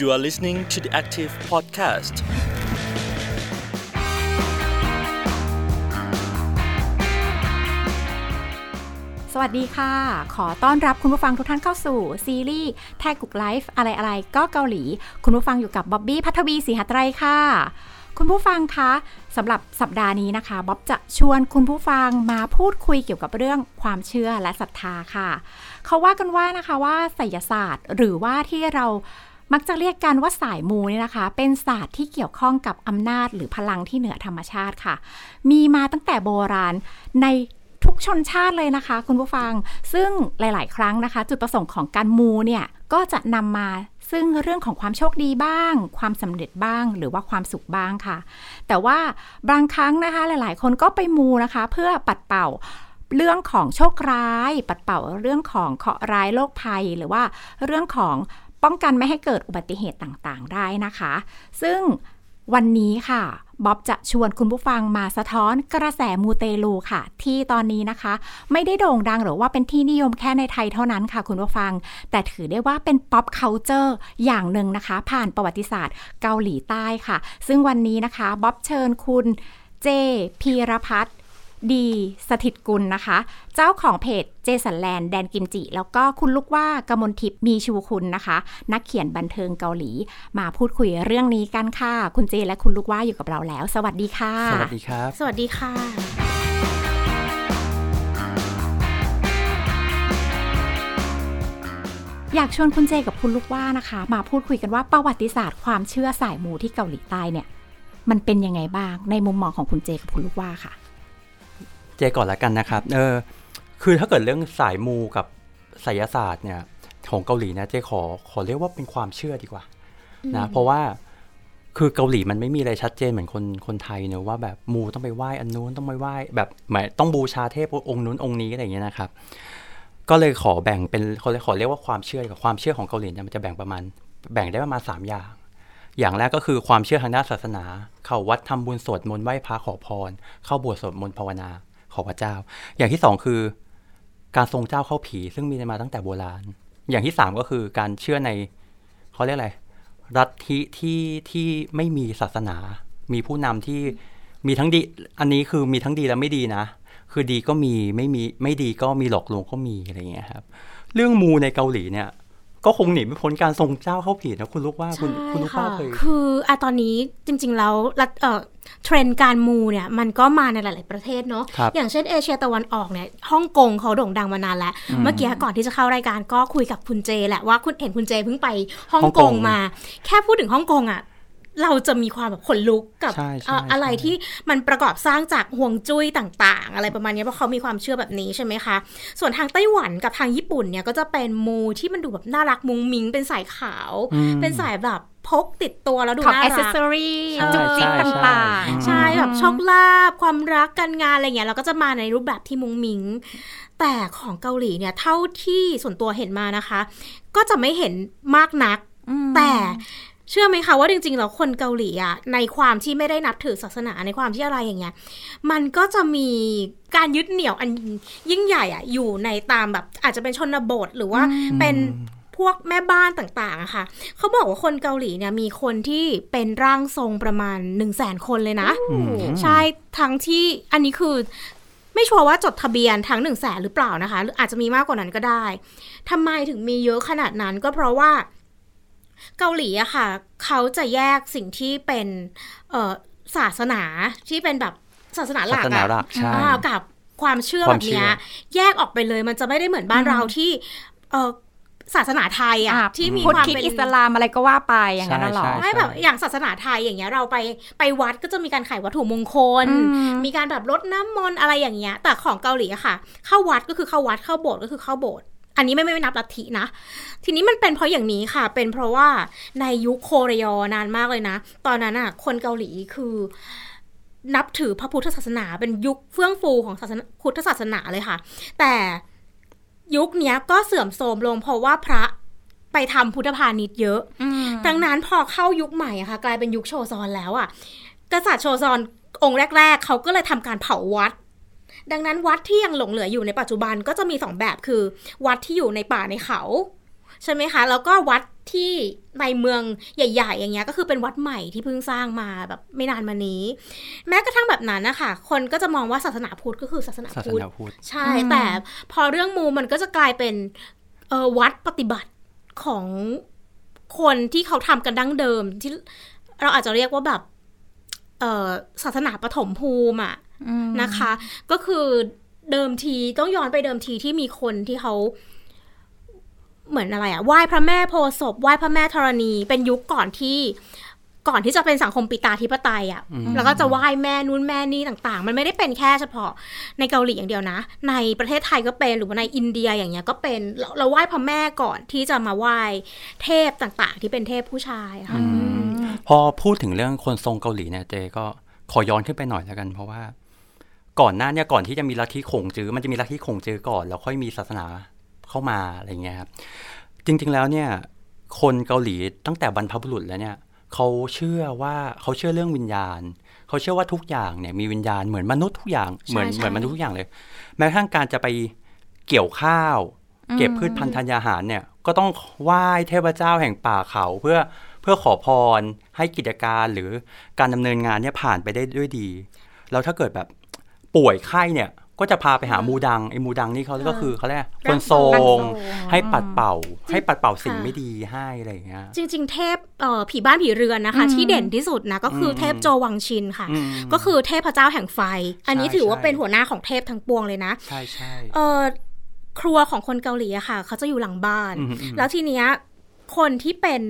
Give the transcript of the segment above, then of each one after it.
You are listening to the Active Podcast. สวัสดีค่ะ ขอต้อนรับคุณผู้ฟังทุกท่านเข้าสู่ซีรีส์แท็กุกไลฟ์อะไรอะไรก็เกาหลี คุณผู้ฟังอยู่กับบ๊อบบี้พัทวีศรีหัตไรค่ะ คุณผู้ฟังคะสำหรับสัปดาห์นี้นะคะบ๊อบจะชวนคุณผู้ฟังมาพูดคุยเกี่ยวกับเรื่องความเชื่อและศรัทธาค่ะ เขาว่ากันว่านะคะว่าไสยศาสตร์หรือว่าที่เรา มักจะเรียกกันว่าสายมูเนี่ยนะคะ เป็นศาสตร์ที่เกี่ยวข้องกับอำนาจหรือพลังที่เหนือธรรมชาติค่ะ มีมาตั้งแต่โบราณในทุกชนชาติเลยนะคะ คุณผู้ฟัง ซึ่งหลาย ๆ ครั้งนะคะ จุดประสงค์ของการมูเนี่ยก็จะนำมาซึ่งเรื่องของความโชคดีบ้าง ความสำเร็จบ้าง หรือว่าความสุขบ้างค่ะ แต่ว่าบางครั้งนะคะหลาย ๆ คนก็ไปมูนะคะ เพื่อปัดเป่าเรื่องของโชคร้าย ปัดเป่าเรื่องของเคราะห์ร้ายโรคภัย หรือว่าเรื่องของ ป้องกันไม่ให้เกิดอุบัติเหตุต่างๆ ได้นะคะ ซึ่งวันนี้ค่ะบ๊อบจะชวนคุณผู้ฟังมาสะท้อนกระแสมูเตลูค่ะ ที่ตอนนี้นะคะ ไม่ได้โด่งดังหรือว่าเป็นที่นิยมแค่ในไทยเท่านั้นค่ะคุณผู้ฟัง แต่ถือได้ว่าเป็น pop culture อย่างหนึ่งนะคะ ผ่านประวัติศาสตร์เกาหลีใต้ค่ะ ซึ่งวันนี้นะคะบ๊อบเชิญคุณเจพีรพัฒน์ ดีสถิตกุลนะคะ เจ้าของเพจเจสันแลนด์แดนกิมจิ แล้วก็คุณลูกว่ากมลทิพย์มีชูคุณนะคะ นักเขียนบันเทิงเกาหลี มาพูดคุยเรื่องนี้กันค่ะ คุณเจและคุณลูกว่าอยู่กับเราแล้ว สวัสดีค่ะ สวัสดีครับ สวัสดีค่ะอยากชวนคุณเจกับคุณลูกว่านะคะ มาพูดคุยกันว่าประวัติศาสตร์ความเชื่อสายมูที่เกาหลีใต้เนี่ย มันเป็นยังไงบ้างในมุมมองของคุณเจกับคุณลูกว่าค่ะ เจก่อนละกันนะครับ เออ คือถ้าเกิดเรื่องสายมูกับไสยศาสตร์เนี่ย ของเกาหลีนะเจขอขอเรียกว่าเป็นความเชื่อดีกว่า นะ เพราะว่าคือเกาหลีมันไม่มีอะไรชัดเจนเหมือนคนคนไทยเนอะว่าแบบมูต้องไปไหว้อันนู้นต้องไปไหว้แบบหมายต้องบูชาเทพองค์นู้นองค์นี้อะไรอย่างเงี้ยนะครับ ก็เลยขอแบ่งเป็นขอขอเรียกว่าความเชื่อกับความเชื่อของเกาหลีเนี่ยมันจะแบ่งประมาณ แบ่งได้ประมาณสามอย่าง อย่างแรกก็คือความเชื่อทางด้านศาสนา เข้าวัดทำบุญสวดมนต์ไหว้พระขอพร เข้าโบสถ์สวดมนต์ภาวนา ขอพระเจ้า อย่างที่สองคือการทรงเจ้าเข้าผีซึ่งมีมาตั้งแต่โบราณ อย่างที่สามก็คือการเชื่อในเขาเรียกอะไรรัฐิที่ที่ไม่มีศาสนา มีผู้นำที่มีทั้งดี อันนี้คือมีทั้งดีและไม่ดีนะ คือดีก็มีไม่มีไม่ดีก็มีหลอกลวงก็มีอะไรเงี้ยครับ เรื่องมูในเกาหลีเนี่ย ก็คงหนีไม่พ้นการทรงเจ้าเข้าผีนะคุณลูกว่าคุณคุณลูกว่าเคยคืออะตอนนี้จริง ๆ แล้วรัฐเอ่อเทรนด์การมูเนี่ยมันก็มาในหลาย ๆ ประเทศเนาะครับอย่างเช่นเอเชียตะวันออกเนี่ยฮ่องกงเขาโด่งดังมานานแล้ว เมื่อกี้ก่อนที่จะเข้ารายการก็คุยกับคุณเจแหละว่าคุณเห็นคุณเจเพิ่งไปฮ่องฮ่องกกงงมา แค่พูดถึงฮ่องกงอะ เราจะมีความแบบขนลุกกับใช่ใช่เอ่ออะไรใช่ที่มันประกอบสร้างจากห่วงจุ้ยต่างๆ อะไรประมาณนี้เพราะเขามีความเชื่อแบบนี้ใช่ไหมคะ ส่วนทางไต้หวันกับทางญี่ปุ่นเนี่ยก็จะเป็นมูที่มันดูแบบน่ารักมุงมิงเป็นสายขาวอืมเป็นสายแบบพกติดตัวแล้วดูของน่าอ c เซรัสกซอรี่ใช่จุกจิกใช่ต่างๆ ใช่แบบโชคลาภความรักการงานอะไรเงี้ยเราก็จะมาในรูปแบบที่มุงมิงแต่ของเกาหลีเนี่ยเท่าที่ส่วนตัวเห็นมานะคะ ก็จะไม่เห็นมากนัก แต่ เชื่อไหมคะว่าจริงๆแล้วคนเกาหลีอะในความที่ไม่ได้นับถือศาสนาในความที่อะไรอย่างเงี้ย มันก็จะมีการยึดเหนี่ยวอันยิ่งใหญ่อะอยู่ในตามแบบอาจจะเป็นชนบทหรือว่าเป็นพวกแม่บ้านต่างๆอะค่ะเขาบอกว่าคนเกาหลีเนี่ยมีคนที่เป็นร่างทรงประมาณ1นึ่งแสนคนเลยนะอืมใช่ทั้งที่อันนี้คือไม่ชัวร์ว่าจดทะเบียนทั้งหนึ่งแสนหรือเปล่านะคะ หรืออาจจะมีมากกว่านั้นก็ได้ทำไมถึงมีเยอะขนาดนั้นก็เพราะว่า เกาหลีอะค่ะ เขาจะแยกสิ่งที่เป็นเอ่อศาสนาที่เป็นแบบศาสนาหลัศากสนาอะหลักใช่อ่ากับความเชื่อคแบวามบเชื่อเนี้ยแยกออกไปเลยมันจะไม่ได้เหมือนบ้านเราที่เออศาสนาไทยอะอะที่มีพุทธความคริดเป็นอิสลามอะไรก็ว่าไปอย่างนั้นน่ะเหรอใช่ไม่แบบอย่างศาสนาไทยอย่างเงี้ยเราไปไปวัดก็จะมีการขายวัตถุมงคลอืมมีการแบบรดน้ำมนต์อะไรอย่างเงี้ยแต่ของเกาหลีอะค่ะ เข้าวัดก็คือเข้าวัดเข้าโบสถ์ก็คือเข้าโบสถ์ อันนี้ไม่ไม่ไม่นับลัทธินะ ทีนี้มันเป็นเพราะอย่างนี้ค่ะ เป็นเพราะว่าในยุคโคเรยอนานมากเลยนะ ตอนนั้นอะคนเกาหลีคือนับถือพระพุทธศาสนาเป็นยุคเฟื่องฟูของศาสนาพุทธศาสนาเลยค่ะ แต่ยุคเนี้ยก็เสื่อมโทรมลงเพราะว่าพระไปทำพุทธพาณิชย์เยอะ ดังนั้นพอเข้ายุคใหม่อะค่ะ กลายเป็นยุคโชซอนแล้วอะกษัตริย์โชซอนองค์แรก ๆ เขาก็เลยทำการเผาวัด ดังนั้นวัดที่ยังหลงเหลืออยู่ในปัจจุบันก็จะมีสองแบบคือ วัดที่อยู่ในป่าในเขาใช่ไหมคะ แล้วก็วัดที่ในเมืองใหญ่ ๆ อย่างเงี้ยก็คือเป็นวัดใหม่ที่เพิ่งสร้างมาแบบไม่นานมานี้ แม้กระทั่งแบบนั้นนะคะคนก็จะมองว่าศาสนาพุทธก็คือศาสนาศาสพุทธนาพุทธใช่แต่พอเรื่องมูมันก็จะกลายเป็นเออวัดปฏิบัติของคนที่เขาทำกันดั้งเดิมที่เราอาจจะเรียกว่าแบบเออศาสนาปฐมภูมิอะอืม นะคะ ก็คือเดิมทีต้องย้อนไปเดิมทีที่มีคนที่เขาเหมือนอะไรอะไหว้พระแม่โพธิ์ศพไหว้พระแม่ธรณีเป็นยุคก่อนที่ก่อนที่จะเป็นสังคมปิตาธิปไตยอะอืมแล้วก็จะไหว้แม่นู้นแม่นี่ต่างๆ มันไม่ได้เป็นแค่เฉพาะในเกาหลีอย่างเดียวนะ ในประเทศไทยก็เป็นหรือว่าในอินเดียอย่างเงี้ยก็เป็นเราเราไหว้พระแม่ก่อนที่จะมาไหว้เทพต่างๆ ที่เป็นเทพผู้ชายค่ะอืมพอพูดถึงเรื่องคนทรงเกาหลีเนี่ยเจก็ขอย้อนขึ้นไปหน่อยแล้วกัน เพราะว่า ก่อนหน้าเนี่ยก่อนที่จะมีลัทธิขงจื้อมันจะมีลัทธิขงจื้อก่อน แล้วค่อยมีศาสนาเข้ามาอะไรเงี้ยครับจริง ๆแล้วเนี่ยคนเกาหลีตั้งแต่บรรพบุรุษแล้วเนี่ยเขาเชื่อว่าเขาเชื่อเรื่องวิญญาณ เขาเชื่อว่าทุกอย่างเนี่ยมีวิญญาณเหมือนมนุษย์ทุกอย่างเหมือนใช่ใช่เหมือนมนุษย์ทุกอย่างเลย แม้กระทั่งการจะไปเกี่ยวข้าว เก็บพืชพันธุ์ธัญญาหารเนี่ยก็ต้องไหว้เทพเจ้าแห่งป่าเขาเพื่อเพื่อขอพรให้กิจการหรือการดำเนินงานเนี่ยผ่านไปได้ด้วยดี แล้วถ้าเกิดแบบ ป่วยไข้เนี่ยก็จะพาไปหามูดังไอ้มูดังนี่เขาก็คือเขาเรียกคนทรร่างทรงงให้ปัดเป่า ให้ปัดเป่าสิ่งค่ะไม่ดีให้อะไรอย่างเงี้ยจริง ๆ เทพเอ่อผีบ้านผีเรือนนะคะอืมที่เด่นที่สุดนะก็คืออมเทพโจวังชินค่ะอืมก็คือเทพเจ้าแห่งไฟ อันนี้ใช่ถือว่าใช่เป็นหัวหน้าของเทพทั้งปวงเลยนะ ใช่ใช่เออครัวของคนเกาหลีอะค่ะ เขาจะอยู่หลังบ้านอืมอืมแล้วทีเนี้ยคนที่เป็น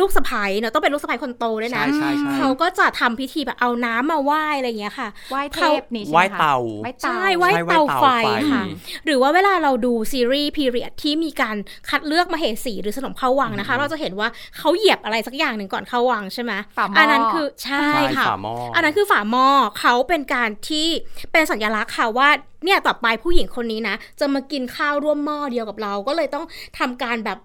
ลูกสะใภ้เนอะต้องเป็นลูกสะใภ้คนโตด้วยนะใช่ใช่ใช่เขาก็จะทำพิธีแบบเอาน้ำมาไหว้อะไรอย่างเงี้ยค่ะไหว้เทพนี่ใช่ไหว้ไหมคะเตาไหว้เตาใช่ไหว้ใช่ไหว้เตาเตาไฟไฟค่ะหรือว่าเวลาเราดูซีรีส์พีเรียดที่มีการคัดเลือกมาเหสีหรือสนมเข้าวังนะคะ เราจะเห็นว่าเขาเหยียบอะไรสักอย่างหนึ่งก่อนเข้าวังใช่ไหมฝาหม้ออัอันนั้นคือใช่ใช่ค่ะฝาหม้ออัอันนั้นคือฝาหม้อเขาเป็นการที่เป็นสัญลักษณ์ค่ะว่าเนี่ยต่อไปผู้หญิงคนนี้นะ จะมากินข้าวร่วมหม้อเดียวกับเราก็เลยต้องทำการแบบ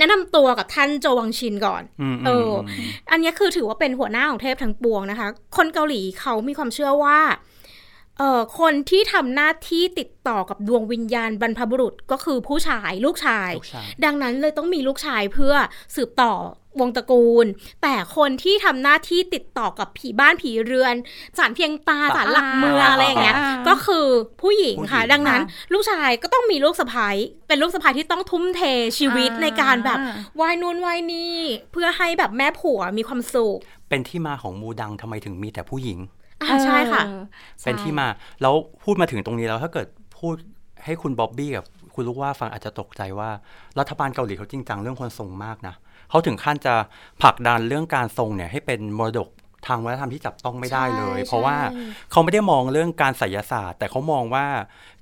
แนะนำตัวกับท่านโจวังชินก่อนอืมเออือมออันนี้คือถือว่าเป็นหัวหน้าของเทพทั้งปวงนะคะ คนเกาหลีเขามีความเชื่อว่าเอ่อคนที่ทำหน้าที่ติดต่อกับดวงวิญญาณบรรพบุรุษก็คือผู้ชายลูกชายลูกชายดังนั้นเลยต้องมีลูกชายเพื่อสืบต่อ วงตระกูล แต่คนที่ทำหน้าที่ติดต่อกับผีบ้านผีเรือนสารเพียงตาสารหลักเมืองอะไรอย่างเงี้ยอ่าก็คือผู้หญิงค่ะผู้หญิงดังนั้นค่ะลูกชายก็ต้องมีลูกสะใภ้เป็นลูกสะใภ้ที่ต้องทุ่มเทชีวิตอ่าในการแบบไหว้นู่นไหว้นี่เพื่อให้แบบแม่ผัวมีความสุขเป็นที่มาของมูดังทำไมถึงมีแต่ผู้หญิงอ่าใช่ค่ะออเป็นที่มาแล้วพูดมาถึงตรงนี้แล้วถ้าเกิดพูดให้คุณบ๊อบบี้กับคุณลูกว่าฟังอาจจะตกใจว่ารัฐบาลเกาหลีเขาจริงจังเรื่องคนทรงมากนะ เขาถึงขั้นจะผลักดันเรื่องการทรงเนี่ยให้เป็นมรดกทางวัฒนธรรมที่จับต้องไม่ได้เลยใช่เพราะว่าใช่เขาไม่ได้มองเรื่องการไสยศาสตร์ แต่เขามองว่า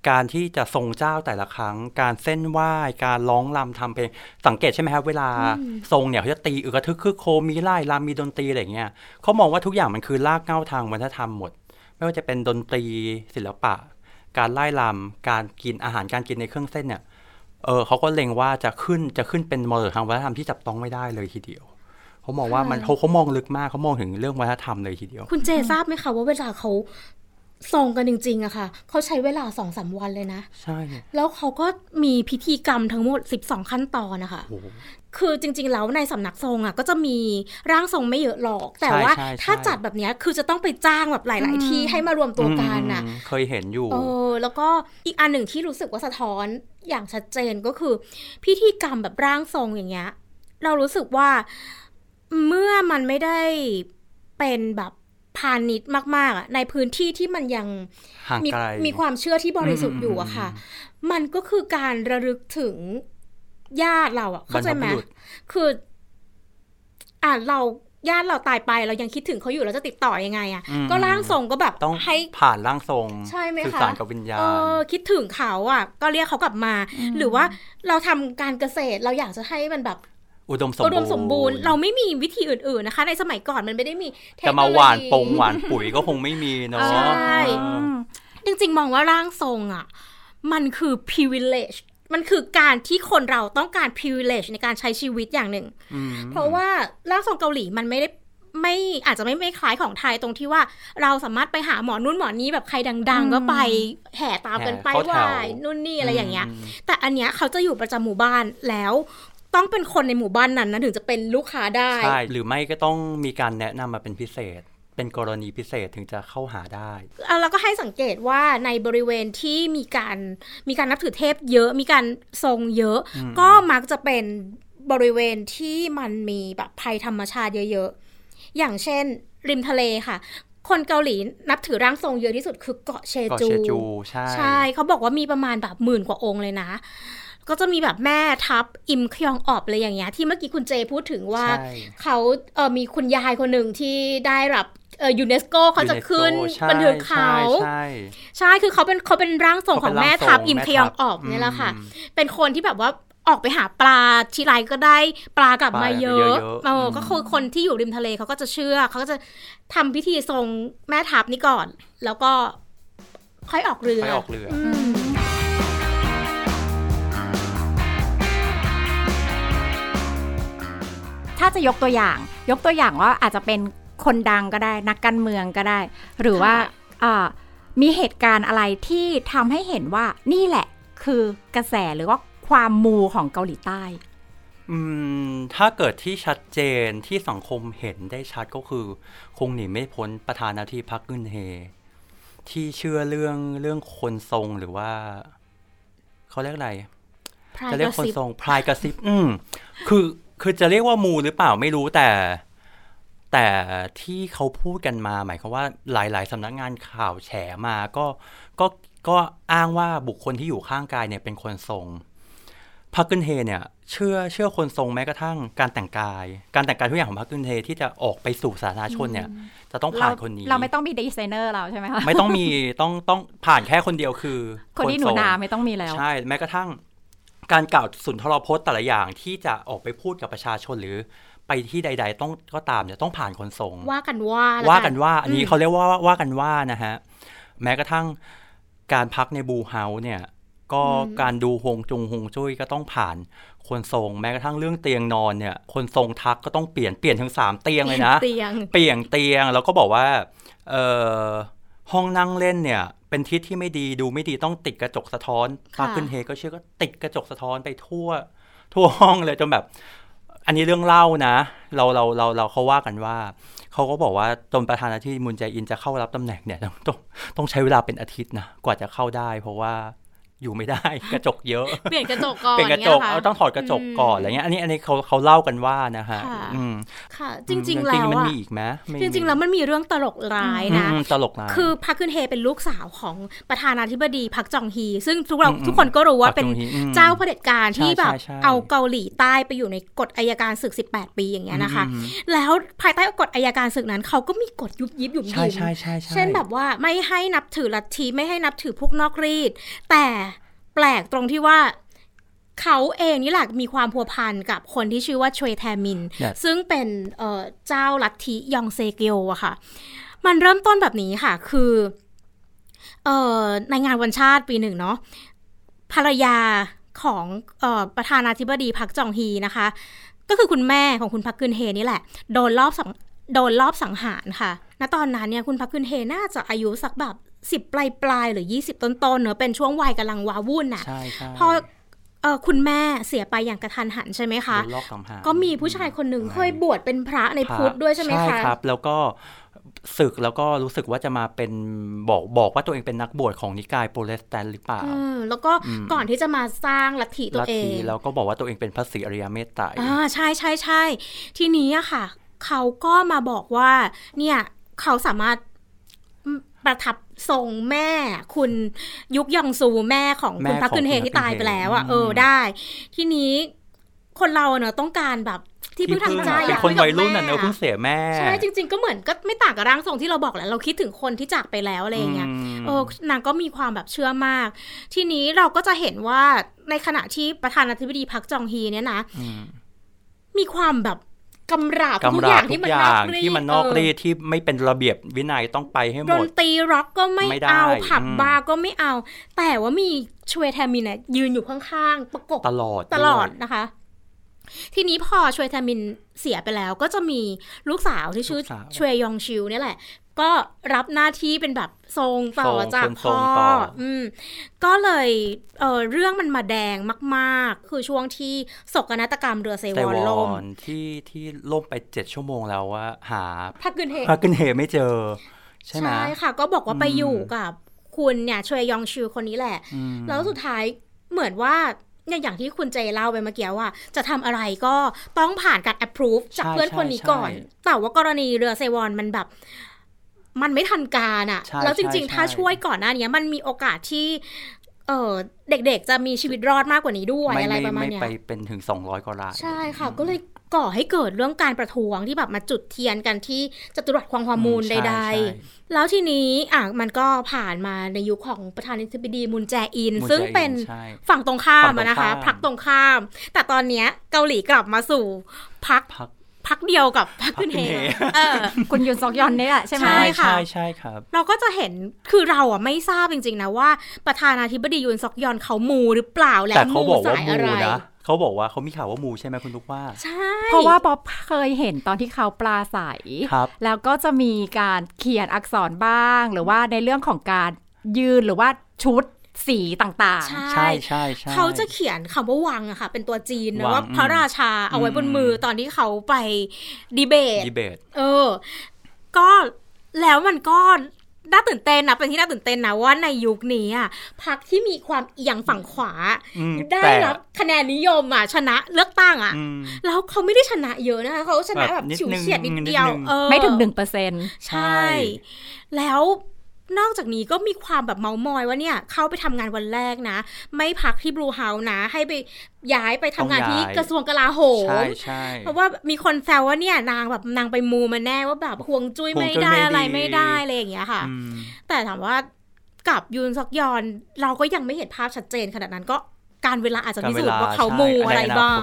การที่จะทรงเจ้าแต่ละครั้ง การเส้นไหว้การร้องรำทำเพลงสังเกตใช่ไหมครับเวลาทรงเนี่ยเขาจะตีอึกกระทึกคึกโครมมีไล่รำมีดนตรีอะไรอย่างเงี้ยเขามองว่าทุกอย่างมันคือรากเหง้าทางวัฒนธรรมหมด ไม่ว่าจะเป็นดนตรีศิลปะ การไล่ลำการกินอาหารการกินในเครื่องเส้นเนี่ย เออเขาก็เล็งว่าจะขึ้นจะขึ้นเป็นมรดกทางวัฒนธรรมที่จับต้องไม่ได้เลยทีเดียวเขามองว่ามันเขาเขามองลึกมากเขามองถึงเรื่องวัฒนธรรมเลยทีเดียว คุณเจทราบไหมคะว่าเวลาเขา ทรงกันจริงๆอะค่ะ เขาใช้เวลาสองสามวันเลยนะ ใช่เนี่ยแล้วเขาก็มีพิธีกรรมทั้งหมด 12 ขั้นตอนนะคะโอ้โหคือจริง ๆ แล้วในสำนักทรงอะก็จะมีร่างทรงไม่เยอะหรอก แต่ใช่ว่าใช่ใช่ถ้าจัดแบบเนี้ยคือจะต้องไปจ้างแบบหลาย ๆ ที่ให้มารวมตัวกันน่ะอืมเคยเห็นอยู่เออแล้วก็อีกอันหนึ่งที่รู้สึกว่าสะท้อนอย่างชัดเจนก็คือ พิธีกรรมแบบร่างทรงอย่างเงี้ย เรารู้สึกว่าเมื่อมันไม่ได้เป็นแบบ พาณิชย์มากๆอะในพื้นที่ที่มันยังห่างมีไกลมีความเชื่อที่บริสุทธิ์อยู่อะค่ะ มันก็คือการระลึกถึงญาติเราอะเข้าใจไหมบรรพบุรุษคืออ่าเราญาติเราตายไปเรายังคิดถึงเขาอยู่เราจะติดต่อยังไงอะอืมก็ร่างทรงก็แบบต้องให้ผ่านร่างทรงใช่ไหมคะสื่อสารกับวิญญาณเออคิดถึงเขาอะก็เรียกเขากลับมา หรือว่าเราทำการเกษตรเราอยากจะให้มันแบบ อุดมสมอุบูดรมณ์สมบูรณ์เราไม่มีวิธีอื่น ๆนะคะ ในสมัยก่อนมันไม่ได้มีเทคจะโนมาโลยีหวานปงหวานปุ๋ยก็คงไม่มีเนาะใช่เอออืมจริงๆ มองว่าร่างทรงอะ มันคือ privilege มันคือการที่คนเราต้องการ privilege ในการใช้ชีวิตอย่างหนึ่งอืมเพราะว่าร่างทรงเกาหลีมันไม่ได้ไม่อาจจะไม่ไม่คล้ายของไทยตรงที่ว่า เราสามารถไปหาหมอนู่นหมอนี้แบบใครดัง ๆ ก็ไปแห่ตามกันไปแห่เข้าไหแถว้วนู่นนี่อะไรอย่างเงี้ยมแต่อันเนี้ยเขาจะอยู่ประจำหมู่บ้านแล้ว ต้องเป็นคนในหมู่บ้านนั้นนะถึงจะเป็นลูกค้าได้ใช่หรือไม่ก็ต้องมีการแนะนำมาเป็นพิเศษ เป็นกรณีพิเศษถึงจะเข้าหาได้อะแล้วก็ให้สังเกตว่าในบริเวณที่มีการมีการนับถือเทพเยอะมีการทรงเยอะ ก็มักจะเป็นบริเวณที่มันมีแบบภัยธรรมชาติเยอะๆ อย่างเช่น ริมทะเลค่ะ คนเกาหลีนับถือร่างทรงเยอะที่สุดคือเกาะเชเกาะจูเชจู ใช่ ใช่ เขาบอกว่ามีประมาณแบบหมื่นกว่าองค์เลยนะ ก็จะมีแบบแม่ทัพอิมคยองออบอะไรอย่างเงี้ยที่เมื่อกี้คุณเจพูดถึงว่าใช่เขาเออมีคุณยายคนหนึ่งที่ได้รับเออยูเนสโกเขาจะขึ้น UNESCO ใช่บันทึกเขาใช่ใช่คือเขาเป็นเขาเป็นร่างทรงของแม่ทัพอิมคยองออบแม่ทัพเนี่ยแหละค่ะอืมเป็นคนที่แบบว่าออกไปหาปลาทีไรก็ได้ปลากลับมาเยอะปลาเยอะๆเอออมก็คือคนที่อยู่ริมทะเลเขาก็จะเชื่อ เขาก็จะทำพิธีทรงแม่ทัพนี้ก่อน แล้วก็ค่อยออกเรือค่อยออกเรือ ถ้าจะยกตัวอย่าง ยกตัวอย่างว่าอาจจะเป็นคนดังก็ได้ นักการเมืองก็ได้ หรือว่าอ่ามีเหตุการณ์อะไรที่ทำให้เห็นว่านี่แหละคือกระแสหรือว่าความมูของเกาหลีใต้ อืม ถ้าเกิดที่ชัดเจนที่สังคมเห็นได้ชัดก็คือ คงหนีไม่พ้นประธานาธิบดีพักกึนเฮ ที่เชื่อเรื่องเรื่องคนทรงหรือว่า เขาเรียกอะไรพรายจะเรียกกระคนซิบทรงพลายกระซิบ อืม คือ คือจะเรียกว่ามูหรือเปล่าไม่รู้แต่ แต่ที่เขาพูดกันมา หมายความว่าหลาย ๆสำนักงานข่าวแฉมาก็ก็ก็อ้างว่าบุคคลที่อยู่ข้างกายเนี่ยเป็นคนทรงพักกึนเฮเนี่ยเชื่อเชื่อคนทรงแม้กระทั่งการแต่งกาย การแต่งกายทุกอย่างของพักกึนเฮที่จะออกไปสู่สาธารณชนเนี่ย จะต้องผ่านคนนี้ เราไม่ต้องมีดีไซเนอร์เราใช่ไหมคะไม่ต้องมีต้องต้องผ่านแค่คนเดียวคือ คนที่หนูทรงนาไม่ต้องมีแล้ว ใช่ แม้กระทั่ง การกล่าวสุนทรพจน์แต่ละอย่างที่จะออกไปพูดกับประชาชนหรือไปที่ใด ๆ ต้องก็ตามเนี่ยต้องผ่านคนทรงว่ากันว่าแล้วว่ากันว่า อันนี้อืมเขาเรียกว่าว่ากันว่านะฮะแม้กระทั่งการพักในบูเฮาส์เนี่ยก็การดูฮวงจุงฮวงจุ้ยก็ต้องผ่านคนทรงแม้กระทั่งเรื่องเตียงนอนเนี่ย คนทรงทักก็ต้องเปลี่ยนเปลี่ยนถึงสามเตียงเลยนะเตียงเปลี่ยนเตียงแล้วก็บอกว่าเอ่อห้องนั่งเล่นเนี่ย เป็นทิศที่ไม่ดีดูไม่ดีต้องติดกระจกสะท้อนค่ะปาขึ้นเฮก็เชื่อก็ติดกระจกสะท้อนไปทั่ว ทั่วห้องเลยจนแบบ อันนี้เรื่องเล่านะ เราเราเราเราเขาว่ากันว่าเขาก็บอกว่าจนประธานาธิบดีมุนแจอินจะเข้ารับตำแหน่งเนี่ยต้องต้องต้องใช้เวลาเป็นอาทิตย์นะกว่าจะเข้าได้ เพราะว่า อยู่ไม่ได้กระจกเยอะ เปลี่ยนกระจกก่อนเป็นกระจกย่ยหเอาคะต้องถอดกระจกก่อนอะไรเงี้ยอันนี้อันนี้เขาเขาเล่ากันว่านะฮะค่ะอืมค่ะจริงๆอืมแล้วมันอะมีอีกไหมไม่จริง ๆ แล้วมันมีเรื่องตลกร้ายนะอืมตลกนะคือพักคืนเฮเป็นลูกสาวของประธานาธิบดีพักจองฮี ซึ่งทุกเราอืมทุกคนก็รู้ว่าปักเป็นจงฮีอืมเจ้าเผด็จการที่ใช่แบบใช่ใช่เอาเกาหลีใต้ไปอยู่ในกฎอายการศึก 18 ปีอย่างเงี้ยนะคะอืมแล้วภายใต้กฎอายการศึกนั้นเขาก็มีกฎยุบยิบหยุมหใช่ยิมใช่ใช่ใช่เช่นแบบว่าไม่ให้นับถือลัทธิไม่ให้นับถือพวกนอกรีดแต่แปลกตรงที่ว่าเขาเองนี่แหละมีความพัวพันกับคนที่ชื่อว่าชวยแทมินเนี่ยซึ่งเป็นเอ่อเจ้าลัทธิยองเซเกียวอะค่ะ มันเริ่มต้นแบบนี้ค่ะ คือเอ่อในงานวันชาติปีหนึ่งเนาะภรรยาของเอ่อประธานาธิบดีพักจองฮีนะคะ ก็คือคุณแม่ของคุณพักกึนเฮนี่แหละ โดนรอบสังโดนรอบสังหารค่ะ ณ ตอนนั้นเนี่ยคุณพักกึนเฮน่าจะอายุสักแบบ สิบปลายปลายๆหรือ20ต้นๆเนอะเป็นช่วงวัยกำลังวาวุ่นน่ะใช่ใช่พอเออคุณแม่เสียไปอย่างกระทันหันใช่ไหมคะโดนลอกสังหารก็มีผู้ชายคนหนึ่งเคยบวชเป็นพระในพุทธด้วยใช่ไหมใช่คะครับ แล้วก็ศึกแล้วก็รู้สึกว่าจะมาเป็นบอกบอกว่าตัวเองเป็นนักบวชของนิกายโปรเตสแตนต์หรือเปล่าเออแล้วก็อืมก่อนที่จะมาสร้างลัทธิตัวลัทเอธิงแล้วก็บอกว่าตัวเองเป็นพระศรีอริยเมตไตรอ่าใช่ใช่ใช่ทีนี้อะค่ะ เขาก็มาบอกว่าเนี่ยเขาสามารถ ประทับทรงแม่คุณยุกยองซูแม่ของแม่คุณพักของคืนเฮคุณที่ตายไปแล้วอะอืมเออได้ ทีนี้คนเราเนอะต้องการแบบที่พึ่งทางใจเป็นอะคนวัยรุ่นน่ะคุเนอะกับเพิ่แม่งเสียแม่ใช่จริง ๆ ก็เหมือนก็ไม่ต่างกับร่างทรงที่เราบอกแหละเราคิดถึงคนที่จากไปแล้วอะไรอย่างเงี้ยมเออนางก็มีความแบบเชื่อมาก ทีนี้เราก็จะเห็นว่าในขณะที่ประธานาธิบดีพักจองฮีเนี่ยนะมมีความแบบ กำราบทุกกำอราย่าบงทุที่กมันอนย่าอกงรีดที่มันนอกรีเดที่ไม่เป็นระเบียบวินัยต้องไปให้หดมนดตรีร็อกก็ไม่ไม่ได้เอาผับอืมบาร์ก็ไม่เอา แต่ว่ามีชเวแทมินเนี่ยยืนอยู่ข้างๆ ประกบตลอดตลอดด้วยนะคะ ทีนี้พอชวยแทมินเสียไปแล้วก็จะมีลูกสาวที่ชื่อลูกสาวชวยยองชิวเนี่ยแหละ ก็รับหน้าที่เป็นแบบทรงต่อทรงจากเป็นทรพ่งอต่ออืมก็เลยเออเรื่องมันมาแดงมาก ๆ คือช่วงที่โศกนาฏกรรมเรือเซไต้วอนวล่มอนที่ที่ล่มไปเจ็ดชั่วโมงแล้วว่าหาพักกึนเฮพาเกนเฮไม่เจอ ใช่ไหมค่ะ ก็บอกว่าไปอืมอยู่กับคุณเนี่ยชวยยองชิวคนนี้แหละอืมแล้วสุดท้ายเหมือนว่า เนี่ยอย่างที่คุณเจเล่าไปเมื่อกี้ว่า จะทำอะไรก็ต้องผ่านการ approve จากใช่เพื่อนคนนี้ใช่ก่อนใช่แต่ว่ากรณีเรือเซวอนมันแบบ มันไม่ทันการอะใช่แล้วจริงใช่ๆถ้าใช่ช่วยก่อนหน้านี้มันมีโอกาสที่ เออเด็กๆ จะมีชีวิตรอดมากกว่านี้ด้วยไม่อะไรไม่ประมาณไม่เนี้ยไปเป็นถึงสองร้อยกว่ารายใช่ค่ะ ก็เลย ก่อให้เกิดเรื่องการประท้วงที่แบบมาจุดเทียนกันที่จตุรัสควางฮวามูลอืมใใช่ดใช่ๆแล้วทีนี้อะมันก็ผ่านมาในยุคของประธานาธิบดีมุนแจอินมูลซึ่งแจอิเป็นใช่ฝั่งตรงข้ามอะนะคะฝั่งตรงข้ามพักตรงข้าม แต่ตอนเนี้ยเกาหลีกลับมาสู่พักพักพักเดียวกับพักขึ้นเฮพรรคขึ้นเฮเออคุณยุนซอกยอนนี่แหละใช่ไหมใช่ค่ะใช่ใช่ครับ เราก็จะเห็นคือเราอะไม่ทราบจริงๆนะว่าประธานาธิบดียุนซอกยอนเขามูหรือเปล่าและแต่เขามูบอกว่าสายมูอะไรนะ เขาบอกว่าเขามีข่าวว่ามูใช่ไหมคุณลูกว่า ใช่ เพราะว่าบ๊อบเคยเห็นตอนที่เขาปลาใสครับแล้วก็จะมีการเขียนอักษรบ้าง หรือว่าในเรื่องของการยืนหรือว่าชุดสีต่างใช่ใช่ใช่ใช่เขาจะเขียนคำว่าวังอะค่ะ เป็นตัวจีนนะวังว่าพระราชาเอาไว้บนมืออมตอนที่เขาไปดีเบตดีเบต เออ ก็แล้วมันก็ น่าตื่นเต้นนะเป็นที่น่าตื่นเต้นนะว่าในยุคนี้อะพักที่มีความเอียงฝั่งขวาอืมได้แต่รับคะแนนนิยมอะชนะเลือกตั้งอะอืมแล้วเขาไม่ได้ชนะเยอะนะคะเขาชนะแบบแบบนิดฉิวนึงเฉียดนิดนิดเดียวนึงเออๆไม่ถึงหนึ่งเปอร์เซ็นต์ใช่ แล้ว นอกจากนี้ก็มีความแบบเมามอยว่าเนี่ย เข้าไปทำงานวันแรกนะ ไม่พักที่บลูเฮาส์นะ ให้ไปย้ายไปทำงานที่ต้องย้ายกระทรวงกลาโหมใช่ใช่เพราะว่ามีคนแซวว่าเนี่ยนางแบบนางไปมูมาแน่ว่าแบบห่วงจุ้ยห่วงไม่จุ้ยได้ไม่อะไรดีไม่ได้อะไรอย่างเงี้ยค่ะอืมแต่ถามว่ากับยุนซอกยอน เราก็ยังไม่เห็นภาพชัดเจนขนาดนั้นก็การเวลาอาจจะพิสูจน์ว่าเขามูอะไรบ้าง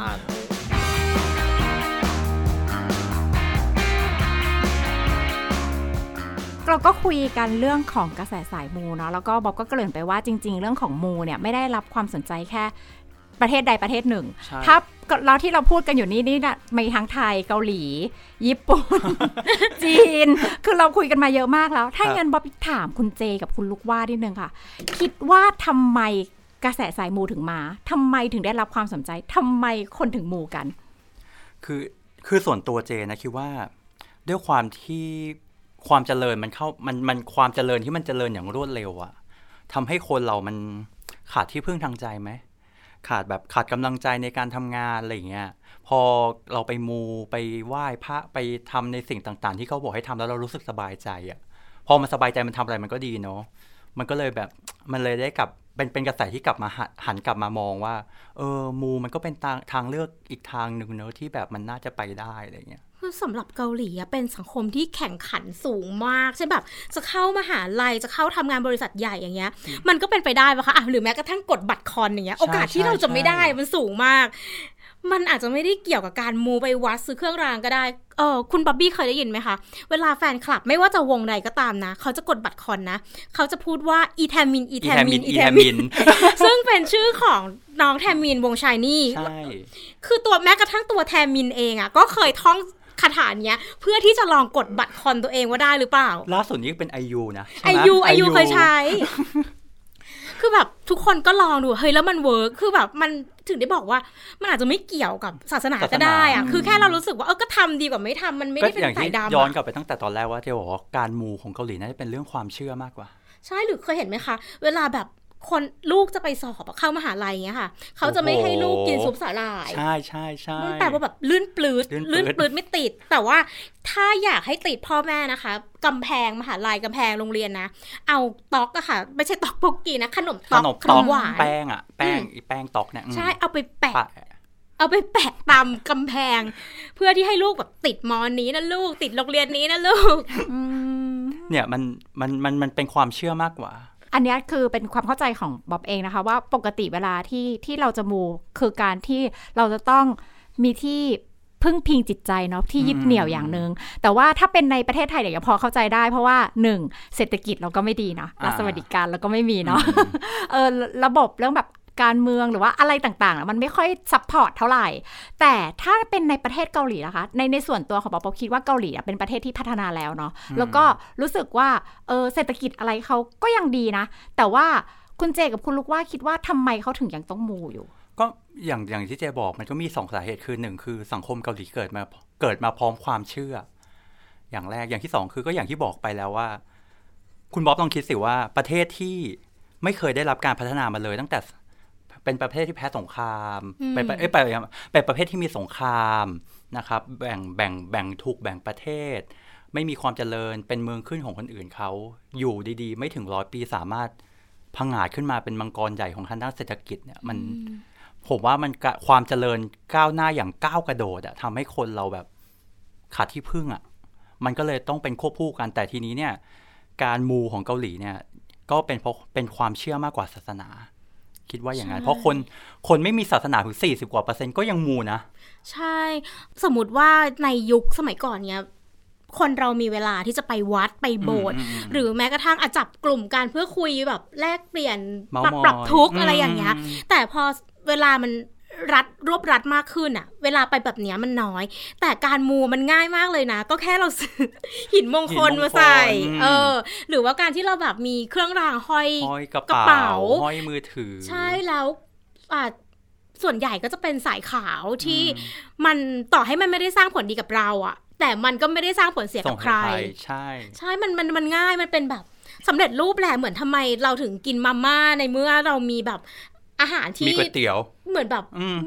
เราก็คุยกันเรื่องของกระแสสายมูเนาะแล้วก็บ๊อบก็เกริ่นไปว่าจริง ๆ เรื่องของมูเนี่ยไม่ได้รับความสนใจแค่ประเทศใดประเทศหนึ่งใช่ถ้าเราที่เราพูดกันอยู่นี่นี่นะมีทั้งไทยเกาหลี ญี่ปุ่น จีน คือเราคุยกันมาเยอะมากแล้ว ถ้าครับงั้นบ๊อบถามคุณเจกับคุณลูกว่านิดนึงค่ะ คิดว่าทำไมกระแสสายมูถึงมาทำไมถึงได้รับความสนใจทำไมคนถึงมูกัน คือคือส่วนตัวเจนะคิดว่า ด้วยความที่ ความเจริญมันเข้ามันมันความเจริญที่มันเจริญอย่างรวดเร็วอะทำให้คนเรามันขาดที่พึ่งทางใจไหมขาดแบบขาดกำลังใจในการทำงานอะไรเงี้ยพอเราไปมูไปไหว้พระไปทำในสิ่งต่างๆ ที่เขาบอกให้ทำแล้วเรารู้สึกสบายใจอะพอมันสบายใจมันทำอะไรมันก็ดีเนาะมันก็เลยแบบมันเลยได้กลับเป็นเป็นกระแสที่กลับมาหันหันกลับมามองว่า เออมูมันก็เป็นทางทางเลือกอีกทางหนึ่งเนอะที่แบบมันน่าจะไปได้อะไรเงี้ย คือสำหรับเกาหลีอะเป็นสังคมที่แข่งขันสูงมากใช่นแบบ จะเข้ามหาลัยจะเข้าทำงานบริษัทใหญ่อย่างเงี้ย มันก็เป็นไปได้ปะคะอะหรือแม้กระทั่งกดบัตรคอนอย่างเงี้ยใช่โอกาสที่เราจะไม่ได้ใช่มันสูงมาก มันอาจจะไม่ได้เกี่ยวกับการมูไปวัดซื้อเครื่องรางก็ได้เออคุณบ๊อบบี้เคยได้ยินไหมคะ เวลาแฟนคลับไม่ว่าจะวงใดก็ตามนะ เขาจะกดบัตรคอนนะ เขาจะพูดว่าอีแทมินอีแทมินอีแทมิน ซึ่งเป็นชื่อของน้องแทมินวงชายนี่ใช่คือตัวแม้กระทั่งตัวแทมินเองอะก็เคยท่อง คาถาเนี้ย เพื่อที่จะลองกดบัตรคอนตัวเองว่าได้หรือเปล่า ล่าสุดนี้เป็นไอยูนะไอใช่ไหมยูไอยูเคยใช้ คือแบบทุกคนก็ลองดูเฮ้ยแล้วมัน work คือแบบมันถึงได้บอกว่ามันอาจจะไม่เกี่ยวกับศาสนาก็ได้อะคือแค่เรารู้สึกว่าเออก็ทำดีกว่าไม่ทำมันไม่ก็ได้เป็อนย่างสายที่ดำย้อนอะกลับไปตั้งแต่ตอนแรกว่าเทบอกว่าการมูของเกาหลีน่าจะเป็นเรื่องความเชื่อมากกว่า ใช่หรือเคยเห็นไหมคะ เวลาแบบ คนลูกจะไปสอบอะเข้ามหาลัยอย่างเงี้ยค่ะ เขาจะไม่ให้ลูกกินซุปสาหร่าย ใช่ใช่ใช่มันแปลว่าแบบลื่นปลื้ดลื่นปลื้ดลื่นปลื้ดไม่ติด แต่ว่าถ้าอยากให้ติดพ่อแม่นะคะกำแพงมหาลัยกำแพงโรงเรียนนะ เอาตอกอะค่ะ ไม่ใช่ตอกโปกกีนะ ขนมขตอกนมขตนอกมหวานแป้งอะแป้งอืมอีแป้งตอกเนี่ยอืมใช่เอาไปแปะปะเอาไปแปะตามกำแพง เพื่อที่ให้ลูกแบบติดมอนนี้นะลูกติดโรงเรียนนี้นะลูกอืมเนี่ยมันมันมันมันเป็นความเชื่อมากกว่า อันเนี้ยคือเป็นความเข้าใจของบ๊อบเองนะคะ ว่าปกติเวลาที่ที่เราจะมูคือการที่เราจะต้องมีที่พึ่งพิงจิตใจเนาะที่ยึดเหนี่ยวอย่างหนึ่งแต่ว่าถ้าเป็นในประเทศไทยเดี๋ยวพอเข้าใจได้ เพราะว่าหนึ่งเศรษฐกิจเราก็ไม่ดีเนาะรัฐอ่าสวัสดิการเราก็ไม่มีเนาะอืมเออระบบเรื่องแบบ การเมืองหรือว่าอะไรต่างๆอะมันไม่ค่อย support เท่าไหร่ แต่ถ้าเป็นในประเทศเกาหลีนะคะ ในในส่วนตัวของปอปอคิดว่าเกาหลีอะเป็นประเทศที่พัฒนาแล้วเนาะแล้วก็รู้สึกว่าเออเศรษฐกิจอะไรเขาก็ยังดีนะ แต่ว่าคุณเจกับคุณลูกว่าคิดว่าทำไมเขาถึงยังต้องมูอยู่ ก็อย่างอย่างที่เจบอกมันก็มีสองสาเหตุคือหนึ่งคือสังคมเกาหลีเกิดมาเกิดมาพร้อมความเชื่อ อย่างแรกอย่างที่สองคือก็อย่างที่บอกไปแล้วว่า คุณบ๊อบลองคิดสิว่าประเทศที่ไม่เคยได้รับการพัฒนามาเลยตั้งแต่ เป็นประเทศที่แพ้สงครามอืมเป็นประเอ้ยเป็นเป็นประเทศที่มีสงครามนะครับ แบ่งแบ่งแบ่งถูกแบ่งประเทศ ไม่มีความเจริญเป็นเมืองขึ้นของคนอื่นเขาอยู่ดีๆ ไม่ถึงร้อยปีสามารถพังงาดขึ้นมาเป็นมังกรใหญ่ของทางด้านเศรษฐกิจเนี่ยมันผมว่ามันกะความเจริญก้าวหน้าอย่างก้าวกระโดดอะทำให้คนเราแบบขาดที่พึ่งอะมันก็เลยต้องเป็นควบคู่กันแต่ทีนี้เนี่ย การมูของเกาหลีเนี่ย ก็เป็นเพราะเป็นความเชื่อมากกว่าศาสนา คิดว่าอย่างนั้นใช่เพราะคนคนไม่มีศาสนาถึงสี่สิบกว่าเปอร์เซ็นต์ก็ยังมูนะ ใช่ สมมติว่าในยุคสมัยก่อนเนี้ยคนเรามีเวลาที่จะไปวัดไปโบสถ์อืมอืมอืมหรือแม้กระทั่งอาจจับกลุ่มกันเพื่อคุยแบบแลกเปลี่ยนเมาปรับมอยปรับทุกข์อะไรอย่างเงี้ยอืมแต่พอเวลามัน รัดรวบรัดมากขึ้นอะเวลาไปแบบเนี้ยมันน้อย แต่การมูมันง่ายมากเลยนะ ก็แค่เราซื้อหินมงคลมาใส่เออ หรือว่าการที่เราแบบมีเครื่องรางห้อยห้อยกระกระเป๋าเป๋าห้อยมือถือ ใช่แล้วอ่าส่วนใหญ่ก็จะเป็นสายขาวที่มันต่อให้มันไม่ได้สร้างผลดีกับเราอะแต่มันก็ไม่ได้สร้างผลเสียส่กังบให้ใครใคร ใช่ ใช่ มัน มัน มันง่าย มันเป็นแบบสำเร็จรูปแหละ เหมือนทำไมเราถึงกินมาม่าในเมื่อเรามีแบบ อาหารมีที่ก๋วยเตี๋ยวเหมือนแบบอืม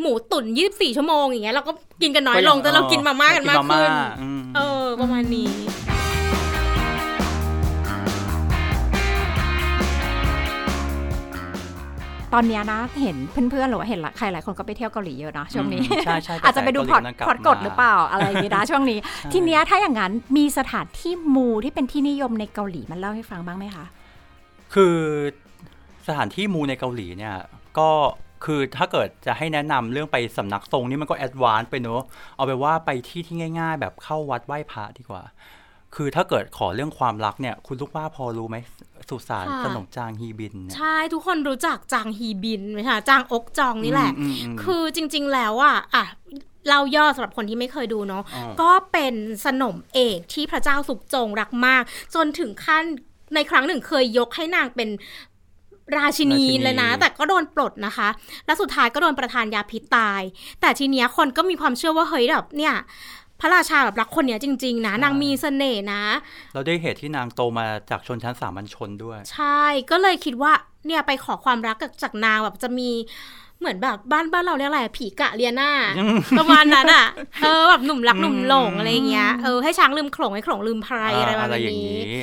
หมูตุ๋นยี่สิบสี่ชั่วโมงอย่างเงี้ยเราก็กินกันน้อยลงแต่เรากินมาม่ากันมากขึ้นอืมเออ ประมาณนี้ตอนเนี้ยนะเห็นเพื่อนๆหรือว่าเห็นละใครหลายคนก็ไปเที่ยวเกาหลีเยอะนะช่วงนี้อืมใช่ใช่อาจจะไปดูพอร์ตกระแสเกาหลีพอร์ตกดหรือเปล่าอะไรอย่างงี้นะช่วงนี้ ทีเนี้ยถ้าอย่างนั้นมีสถานที่มูที่เป็นที่นิยมในเกาหลีมันเล่าให้ฟังบ้างไหมคะ คือ สถานที่มูในเกาหลีเนี่ยก็คือถ้าเกิดจะให้แนะนำเรื่องไปสำนักทรงนี่มันก็ advance ไปเนอะเอาไปนว่าไปที่ที่ง่าย ๆ แบบเข้าวัดไหว้พระดีกว่า คือถ้าเกิดขอเรื่องความรักเนี่ย คุณลูกว่าพอรู้ไหมสุสานค่ะสนมจางฮีบินเนี่ยใช่ทุกคนรู้จักจางฮีบินไหมคะจางอกจองนี่แหละอืมอืมอืมคือจริง ๆ แล้วอะอะเราย่อสำหรับคนที่ไม่เคยดูเนาะอ๋อก็เป็นสนมเอกที่พระเจ้าสุกจงรักมาก จนถึงขั้นในครั้งหนึ่งเคยยกให้นางเป็น ราชินีราชินีเลยนะ แต่ก็โดนปลดนะคะ แล้วสุดท้ายก็โดนประทานยาพิษตาย แต่ทีเนี้ยคนก็มีความเชื่อว่าเฮ้ยแบบเนี่ยพระราชาแบบรักคนเนี้ยจริง ๆ นะ นางมีเสน่ห์นะ เราได้เหตุที่นางโตมาจากชนชั้นสามัญชนด้วย ใช่ก็เลยคิดว่าเนี่ยไปขอความรักกับจากนางแบบจะมี เหมือนแบบบ้านบ้านเราเรียกอะไรผีกะเลียนาประมาณนั้นอะเออแบบหนุ่มรักหนุ่มหลงอะไรอย่างเงี้ยเออให้ช้างลืมโขลงให้โขลงลืมไพรอะไรประอะไรมาณอย่างนี้นี้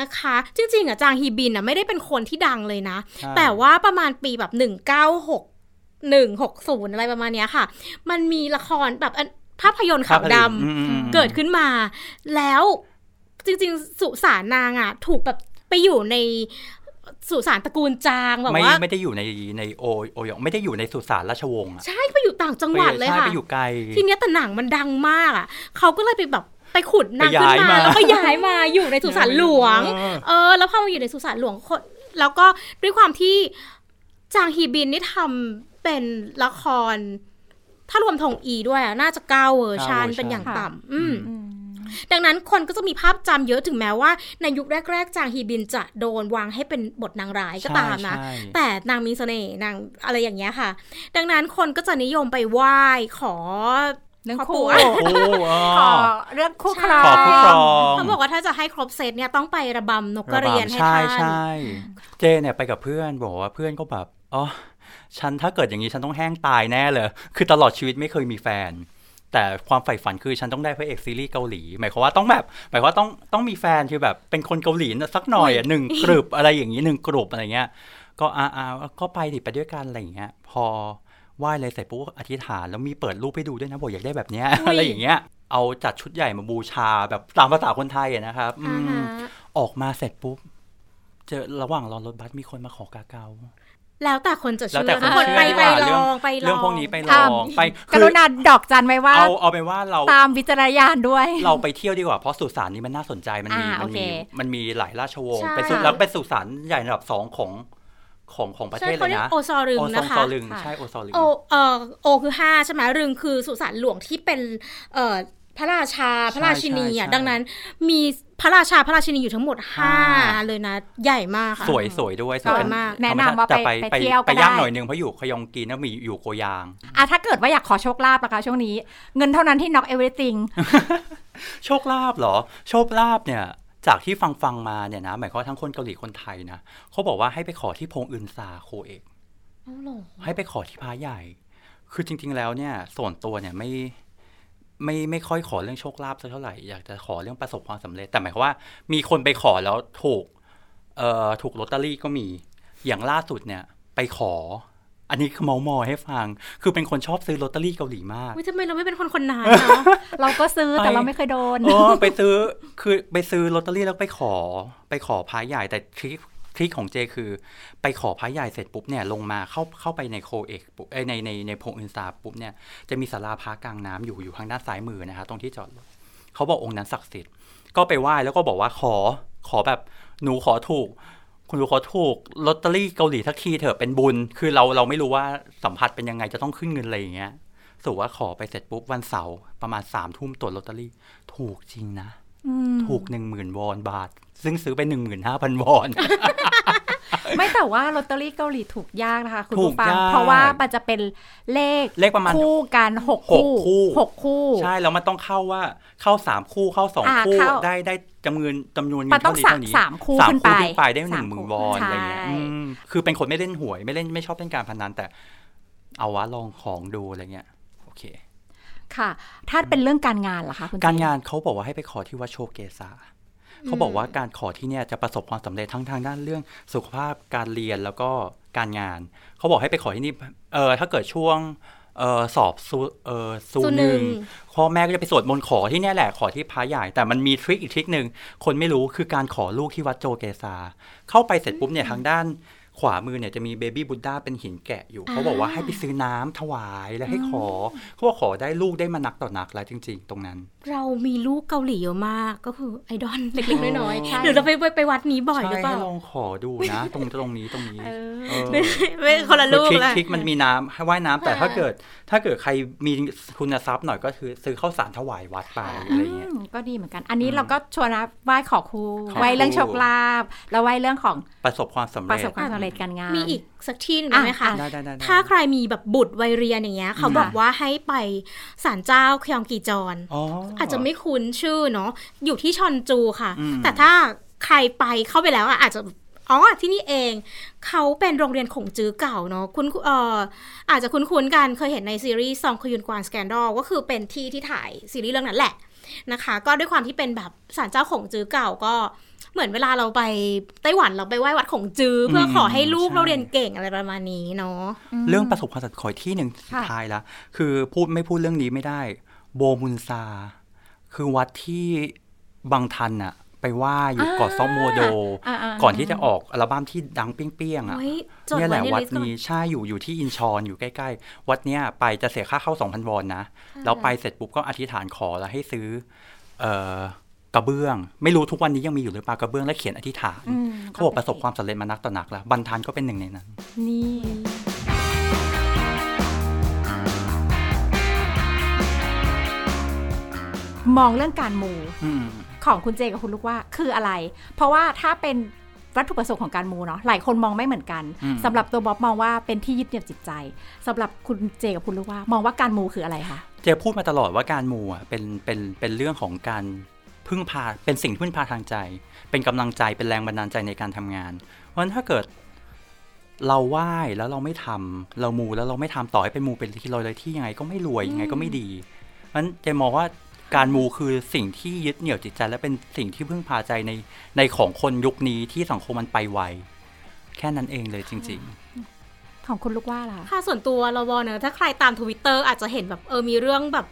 นะคะ จริงๆอะจางฮีบินอะไม่ได้เป็นคนที่ดังเลยนะใช่แต่ว่าประมาณปีแบบหนึ่งเก้าหกหนึ่งหกศูนย์อะไรประมาณเนี้ยค่ะ มันมีละครแบบอันภาพยนตร์ขาวดำอืมอืมอืมเกิดขึ้นมา แล้วจริง ๆ สุสานนางอะ ถูกแบบไปอยู่ใน สุสานตระกูลจางแบบไม่ว่าไม่ได้อยู่ในในโอโอยองไม่ได้อยู่ในสุสานราชวงศ์อะใช่ไปอยู่ต่างจังหวัดเลยใช่ค่ะไปอยู่ไกลทีเนี้ยแต่หนังมันดังมากอะเขาก็เลยไปแบบไปขุดนางขึ้นไปย้ายมามาแล้วก็ย้ายมาอยู่ในสุสานหลวงเออเออ แล้วพอมาอยู่ในสุสานหลวงคนแล้วก็ด้วยความที่จางฮีบินนี่ทำเป็นละคร ถ้ารวมทงอีด้วยอะน่าจะเก้าเวอร์ชันเก้าเวอร์ชันเป็นอย่างค่ะต่ำอืมอืม ดังนั้นคนก็จะมีภาพจำเยอะถึงแม้ว่า ในยุคแรก ๆ จางฮีบินจะโดนวางให้เป็นบทนางร้ายก็ตามนะใช่แต่นางมีเสน่ห์นางอะไรอย่างเงี้ยค่ะ ดังนั้นคนก็จะนิยมไปไหว้ขอเรื่องขอคู่ปู่โอ้อ๋อขอเรื่องคู่ครอขอคู่ครองเขาบอกว่าถ้าจะให้ครบเซตเนี่ยต้องไประบำนกกระเรียนให้ใช่ท่านใช่เจเนี่ยไปกับเพื่อนบอกว่าเพื่อนก็แบบอ๋อฉันถ้าเกิดอย่างนี้ฉันต้องแห้งตายแน่เลย คือตลอดชีวิตไม่เคยมีแฟน แต่ความใฝ่ฝันคือฉันต้องได้พระเอกซีรีส์เกาหลี หมายความว่าต้องแบบหมายความว่าต้องต้องมีแฟนคือแบบเป็นคนเกาหลีสักหน่อยอะหนึ่งกลุ่มอะไรอย่างนี้หนึ่งกลุ่มอะไรเงี้ยก็อ่าอ่าก็ไปดิไปด้วยกันอะไรอย่างเงี้ยพอไหว้เลยเสร็จปุ๊บก็อธิษฐานแล้วมีเปิดรูปให้ดูด้วยนะบอกอยากได้แบบเนี้ยอะไรอย่างเงี้ยเอาจัดชุดใหญ่มาบูชาแบบตามภาษาคนไทยอะนะครับอือ่ามฮะออกมาเสร็จปุ๊บเจอระหว่างรอรถบัสมีคนมาขอกาเกา แล้วแต่คนจะแล้วเชื่แต่อคนทุกคนเชื่อไปดีกไปว่าลองไปลองเรื่องพวกนี้ไปลอะองไปกคือรุณาดอกจันไว้ว่าเอาเอาเป็นว่าเราตามวิจารณญาณด้วย เราไปเที่ยวดีกว่าเพราะสุสานนี้มันน่าสนใจมันมีอ่ามันมีโอเคมันมีหลายราชวงศ์ใช่เป็นสุแล้วเป็นสุสานใหญ่ระดับสองของของของประใช่เทศเลเขายเรียกนะโอซอรึงโอซนะองคะซอลึงค่ะใช่โอซอลึงโอเออโอคือห้าใช่ไหมรึงคือสุสานหลวงที่เป็นเอ่อ พระราชาพระราชินีอะดังนั้นมีพระราชาพระราชินีอยู่ทั้งหมดห้าเลยนะ ใหญ่มากค่ะสวยสวยด้วยสวยมากแนะนำว่าแต่ไปไปไปเที่ยวก็ไปย่างได้หน่อยนึงเพราะอยู่ขยองกีนแล้วมีอยู่โกยางอะถ้าเกิดว่าอยากขอโชคลาภนะคะช่วงนี้ เงินเท่านั้นที่ knock everything โชคลาภเหรอ โชคลาภเนี่ยจากที่ฟังฟังมาเนี่ยนะหมายความว่าทั้งคนเกาหลีคนไทยนะเขาบอกว่าให้ไปขอที่พงอึนซาโคเอกเอาเหรอให้ไปขอที่พระใหญ่ คือจริง ๆ แล้วเนี่ยส่วนตัวเนี่ยไม่ ไม่ไม่ค่อยขอเรื่องโชคลาภสักเท่าไหร่อยากจะขอเรื่องประสบความสำเร็จแต่หมายความว่า มีคนไปขอแล้วถูกเอ่อถูกลอตเตอรี่ก็มีอย่างล่าสุดเนี่ย ไปขอ อันนี้คือเมามอยให้ฟัง คือเป็นคนชอบซื้อลอตเตอรี่เกาหลีมากอุ๊ยทำไมเราไม่เป็นคนคนนั้นเนาะเราก็ซื้อแต่ไปเราไม่เคยโดนเออไปซื้อคือไปซื้อลอตเตอรี่แล้วไปขอ ไปขอพระใหญ่แต่ทริค ทริคของเจคือไปขอพระใหญ่เสร็จปุ๊บเนี่ยลงมาเข้าเข้าไปในโคเอกปุ๊บเอ้ยในในในพงอินซาปุ๊บเนี่ยจะมีศาลาพระกลางน้ำอยู่อยู่ทางด้านซ้ายมือนะคะตรงที่จอดรถเขาบอกองค์นั้นศักดิ์สิทธิ์ก็ไปไหว้แล้วก็บอกว่าขอขอแบบหนูขอถูก คุณหนูขอถูกลอตเตอรี่เกาหลีทักทีเถอะเป็นบุญ คือเราเราไม่รู้ว่าสัมผัสเป็นยังไงจะต้องขึ้นเงินอะไรอย่างเงี้ยสรุปว่าขอไปเสร็จปุ๊บวันเสาร์ประมาณสามทุ่มตรวจลอตเตอรี่ ถูกจริงนะอืมถูกหนึ่งหมื่นวอนบาท ซึ่งซื้อไปหนึ่งหมื่นห้าพันวอน ไม่แต่ว่าลอตเตอรี่เกาหลีถูกยากนะคะ คุณถูกผู้ฟังยากเพราะว่ามันจะเป็นเลขเลขประมาณคู่กันหกหกคู่คู่หกคู่ ใช่ แล้วมันต้องเข้าว่าเข้าสามคู่เข้าสองอ่าคู่เข้าได้ได้จำนวนจำนวนเงิมันนต้อเท่างนี้สามเท่านี้สามคู่สามขึ้นคู่ไปขึ้นไปได้หสานึ่มงหมื่นคู่วอนใช่อะไรเงี้ยอืมคือเป็นคนไม่เล่นหวยไม่เล่นไม่ชอบเล่นการพนันแต่ เอาวะลองของดูอะไรเงี้ยโอเค ค่ะ ถ้าเป็นเรื่องการงานล่ะคะคุณเจการงานเขาบอกว่าให้ไปขอที่วัดโชเกซา เขาบอกว่าการขอที่เนี่ยจะประสบความสำเร็จทั้งทางด้านเรื่องสุขภาพการเรียนแล้วก็การงาน เขาบอกให้ไปขอที่นี่เออถ้าเกิดช่วงเออสอบซูเออซูหนึ่งพ่อแม่ก็จะไปสวดมนต์ขอที่เนี่ยแหละขอที่พระใหญ่ แต่มันมีทริคอีกทริคหนึ่งคนไม่รู้คือการขอลูกที่วัดโจเกซาเข้าไปเสร็จปุ๊บเนี่ยทางด้าน ขวามือเนี่ยจะมีเบบี้บุ d ดาเป็นหินแกะอยู่ เขาบอกว่าให้ไปซื้อน้ำถวายแล้วให้ขอ เขาบอกขอได้ลูกได้มานักต่อนักแล้วจริง ๆ ตรงนั้น เรามีลูกเกาหลีเยอะมากก็คือไอดอลเล็กๆน้อยใช่ๆหรือเราไปไปไปวัดนี้บ่อยหรือใช่เปให้ล่าลองขอดูนะ ตรงตรงนี้ตรงนี้เออเออไม่ไม่คนละลูกคือทริคละทริคมันมีน้ำให้ว่ายน้ำแต่อ่าถ้าเกิด ถ้าเกิดใครมีคุณทรัพย์หน่อยก็คือซื้อข้าวสารถวายวัดไปอะไรเงี้ยอืมก็ดีเหมือนกัน อันนี้เราก็ชวนนะไหว้ขอครูขอครูไหว้เรื่องโชคลาภแล้วไหว้เรื่องของประสบความสำประเร็จสบความสำเร็จการงาน มีอีกสักที่หนึงได้ไหมคะอะได้ได้ได้ได้ถ้าใครมีแบบบุตรวัยเรียนอย่างเงี้ย เขาบอกว่าให้ไปศาลเจ้าคยองกีจอนอ๋ออาจจะไม่คุ้นชื่อเนาะ อยู่ที่ชอนจูค่ะอืมแต่ถ้าใครไปเข้าไปแล้วอะอาจจะอ๋อที่นี่เองเขาเป็นโรงเรียนขงจื้อเก่าเนาะคุณเอ่ออาจจะคุ้นๆกันเคยเห็นในซีรีส์ซองคยุนกวานสแกนดอลก็คือเป็นที่ที่ถ่ายซีรีส์เรื่องนั้นแหละนะคะ ก็ด้วยความที่เป็นแบบศาลเจ้าขงจื้อเก่าก็ เหมือนเวลาเราไปไต้หวันเราไปไหว้วัดขงจื้อ เพื่อขอให้ลูกเราเรียนเก่งอะไรประมาณนี้เนาะเรื่องประสบความสำเร็จขออีกที่หนึ่งสุดค่ะท้ายละคือพูดไม่พูดเรื่องนี้ไม่ได้ โบมุนซา คือวัดที่บังทันอะไปไหว้อยู่เกาะซอมโมโดอ่าๆก่อนที่จะออกอัลบั้มที่ดังเปรี้ยงๆอะเฮ้ยจดเนี่ยแหไว้ละในวัดลิสต์ก่อนนี้ใช่อยู่อยู่ที่อินชอนอยู่ใกล้ๆ วัดเนี้ยไปจะเสียค่าเข้า 2,000 วอนนะ แล้วไปเสร็จปุ๊บก็อธิษฐานขอแล้วให้ซื้อเอ่อ กระเบื้อง ไม่รู้ทุกวันนี้ยังมีอยู่หรือเปล่ากระเบื้องและเขียนอธิษฐานอืมเขาบอกประสบความสำเร็จมานักต่อนักแล้วบังทันก็เป็นหนึ่งในนั้น นี่มองเรื่องการมูอืมของคุณเจกับคุณลูกว่าคืออะไร เพราะว่าถ้าเป็นวัตถุประสงค์ของการมูเนาะหลายคนมองไม่เหมือนกันอืมสำหรับตัวบ๊อบมองว่าเป็นที่ยึดเหนี่ยวจิตใจสำหรับคุณเจกับคุณลูกว่ามองว่าการมูคืออะไรคะเจพูดมาตลอดว่าการมูอะเป็นเป็นเป็นเรื่องของการ พึ่งพาเป็นสิ่งพึ่งพาทางใจ เป็นกำลังใจเป็นแรงบันดาลใจในการทำงาน เพราะฉะนั้นถ้าเกิดเราไหว้แล้วเราไม่ทำเรามูแล้วเราไม่ทำต่อให้เป็นมูเป็นที่ลอยเลยที่ยังไงก็ไม่รวยยังไงก็ไม่ดีเพราะฉะนั้นเจมองว่าการมูคือสิ่งที่ยึดเหนี่ยวจิตใจ และเป็นสิ่งที่พึ่งพาใจในในของคนยุคนี้ที่สังคมมันไปไวแค่นั้นเองเลยจริงของคุณลูกว่าล่ะค่ะส่วนตัวเราวอเนอะถ้าใครตามทวิตเตอร์อาจจะเห็นแบบเออมีเรื่องแบบ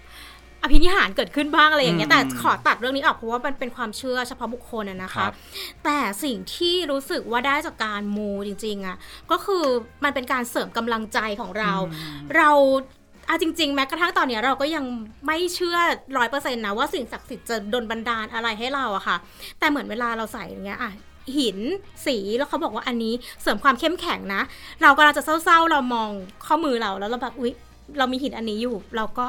อภินิหารเกิดขึ้นบ้างอะไรอย่างเงี้ยอืมแต่ขอตัดเรื่องนี้ออกเพราะว่ามันเป็นความเชื่อเฉพาะบุคคลอะนะครัคะบแต่สิ่งที่รู้สึกว่าได้จากการมูจริงๆอะก็คือมันเป็นการเสริมกำลังใจของเรา เราอาจริง ๆ แม้กระทั่งตอนเนี้ยเราก็ยังไม่เชื่อร้อยเปอร์เซ็นต์นะว่าสิ่งศักดิ์สิทธิ์จะดลบันดาลอะไรให้เราอะค่ะ แต่เหมือนเวลาเราใส่อย่างเงี้ยอะหินสีแล้วเขาบอกว่าอันนี้เสริมความเข้มแข็งนะ เรากำลังจะเศร้าๆ เรามองข้อมือเราแล้วเราแบบอุ๊ย เรามีหินอันนี้อยู่ เราก็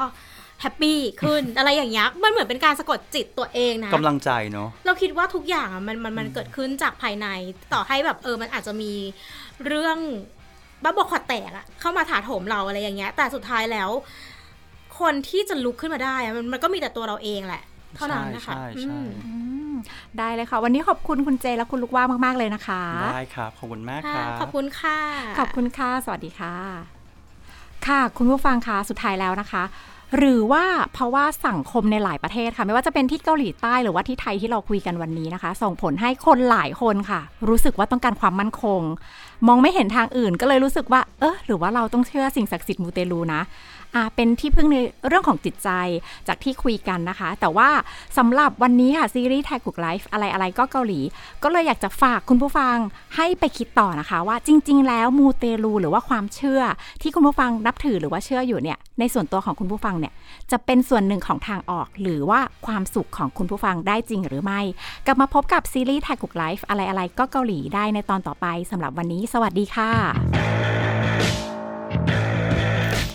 แฮปปี้ขึ้นอะไรอย่างเงี้ยมันเหมือนเป็นการสะกดจิตตัวเองนะกำลังใจเนาะเราคิดว่าทุกอย่างอะมันมันมันเกิดขึ้นจากภายใน ต่อให้แบบเออมันอาจจะมีเรื่องบ้าบอคอแตกอะเข้ามาถาโถมเราอะไรอย่างเงี้ย แต่สุดท้ายแล้ว คนที่จะลุกขึ้นมาได้อะมันมันก็มีแต่ตัวเราเองแหละ เท่านั้นนะคะใช่ใช่อืมอืมได้เลยค่ะ วันนี้ขอบคุณคุณเจและคุณลูกว่ามากๆเลยนะคะ ได้ครับ ขอบคุณมากคค่ะรับขอบคุณค่ะ ขอบคุณค่ะ สวัสดีค่ะ ค่ะ คุณผู้ฟังคะสุดท้ายแล้วนะคะ หรือว่าเพราะว่าสังคมในหลายประเทศค่ะ ไม่ว่าจะเป็นที่เกาหลีใต้หรือว่าที่ไทยที่เราคุยกันวันนี้นะคะ ส่งผลให้คนหลายคนค่ะ รู้สึกว่าต้องการความมั่นคง มองไม่เห็นทางอื่นก็เลยรู้สึกว่า เออหรือว่าเราต้องเชื่อสิ่งศักดิ์สิทธิ์มูเตลูนะ เป็นที่พึ่งในเรื่องของจิตใจจากที่คุยกันนะคะ แต่ว่าสำหรับวันนี้ค่ะซีรีส์แท็กกุก Life อะไรอะไรก็เกาหลี ก็เลยอยากจะฝากคุณผู้ฟังให้ไปคิดต่อนะคะ ว่าจริง ๆ แล้วมูเตลูหรือว่าความเชื่อที่คุณผู้ฟังนับถือหรือว่าเชื่ออยู่เนี่ยในส่วนตัวของคุณผู้ฟังเนี่ยจะเป็นส่วนหนึ่งของทางออก หรือว่าความสุขของคุณผู้ฟังได้จริงหรือไม่ กลับมาพบกับซีรีส์แท็กกุก Life อะไรอะไรก็เกาหลีได้ในตอนต่อไปสำหรับวันนี้ สวัสดีค่ะ